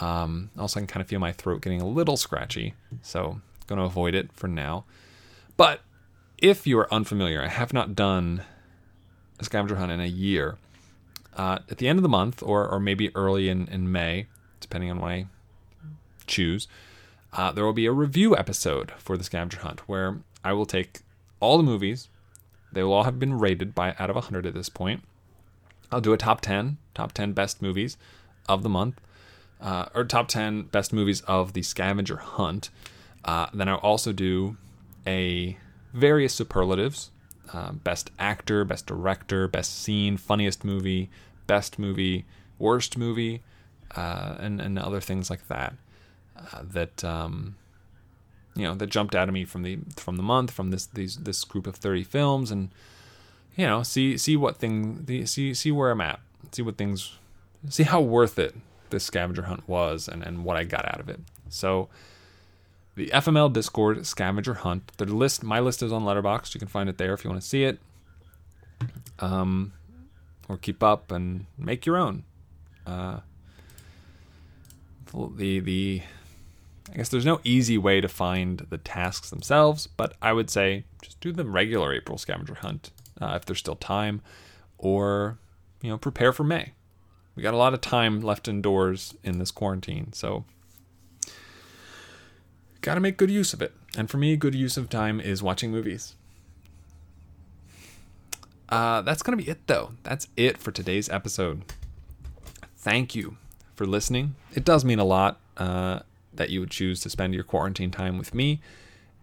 Um, also, I can kind of feel my throat getting a little scratchy, so going to avoid it for now. But if you are unfamiliar, I have not done a scavenger hunt in a year. Uh, at the end of the month, or or maybe early in, in May, depending on when I choose, uh, there will be a review episode for the scavenger hunt where I will take all the movies. They will all have been rated by out of 100 at this point. I'll do a top 10, top 10 best movies of the month, uh, or top 10 best movies of the scavenger hunt. Uh, then I'll also do a various superlatives uh, best actor, best director, best scene, funniest movie, best movie, worst movie, uh, and, and other things like that. Uh, that um, you know that jumped out of me from the from the month from this these this group of 30 films and you know see see what thing see see where I'm at see what things see how worth it this scavenger hunt was and and what I got out of it. So the FML Discord scavenger hunt the list my list is on Letterboxd. You can find it there if you want to see it. Um or keep up and make your own. Uh the the I guess there's no easy way to find the tasks themselves, but I would say just do the regular April scavenger hunt uh, if there's still time, or you know prepare for May. We got a lot of time left indoors in this quarantine, so got to make good use of it. And for me, good use of time is watching movies. Uh, that's gonna be it, though. That's it for today's episode. Thank you for listening. It does mean a lot. Uh, that you would choose to spend your quarantine time with me.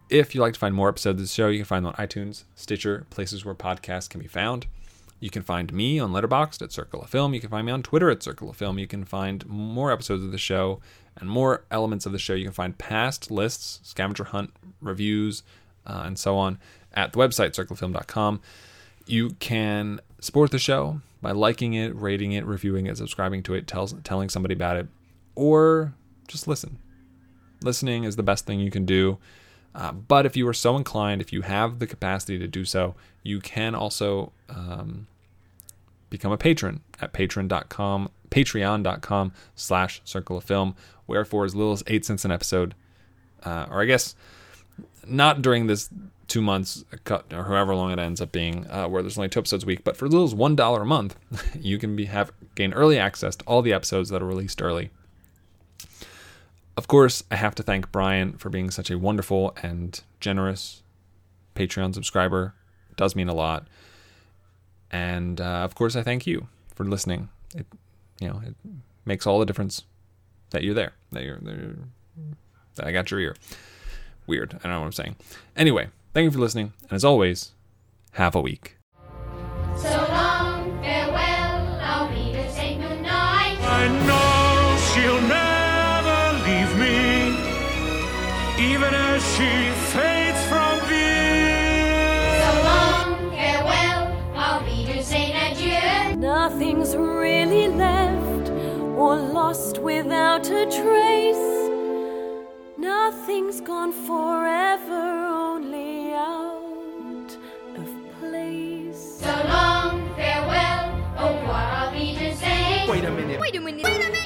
If you'd like to find more episodes of the show, you can find them on iTunes, Stitcher, places where podcasts can be found. You can find me on Letterboxd at Circle of Film. You can find me on Twitter at Circle of Film. You can find more episodes of the show and more elements of the show. You can find past lists, scavenger hunt reviews, uh, and so on at the website circleoffilm.com. You can support the show by liking it, rating it, reviewing it, subscribing to it, tells, telling somebody about it, or just listen listening is the best thing you can do. Uh, but if you are so inclined, if you have the capacity to do so, you can also um, become a patron at patron.com, patreon.com slash circle of film, where for as little as eight cents an episode, uh, or I guess not during this two months cut or however long it ends up being, uh, where there's only two episodes a week, but for as little as one dollar a month, *laughs* you can be have gain early access to all the episodes that are released early of course, I have to thank Brian for being such a wonderful and generous Patreon subscriber. It does mean a lot. And uh, of course, I thank you for listening. It, you know, it makes all the difference that you're there. That you're, that, you're, that I got your ear. Weird. I don't know what I'm saying. Anyway, thank you for listening. And as always, have a week. So long, farewell, I'll be to say goodnight. I know she'll never leave me, even as she fades Nothing's really left or lost without a trace. Nothing's gone forever, only out of place. So long, farewell, au revoir, I'll be to say. Wait a minute. Wait a minute.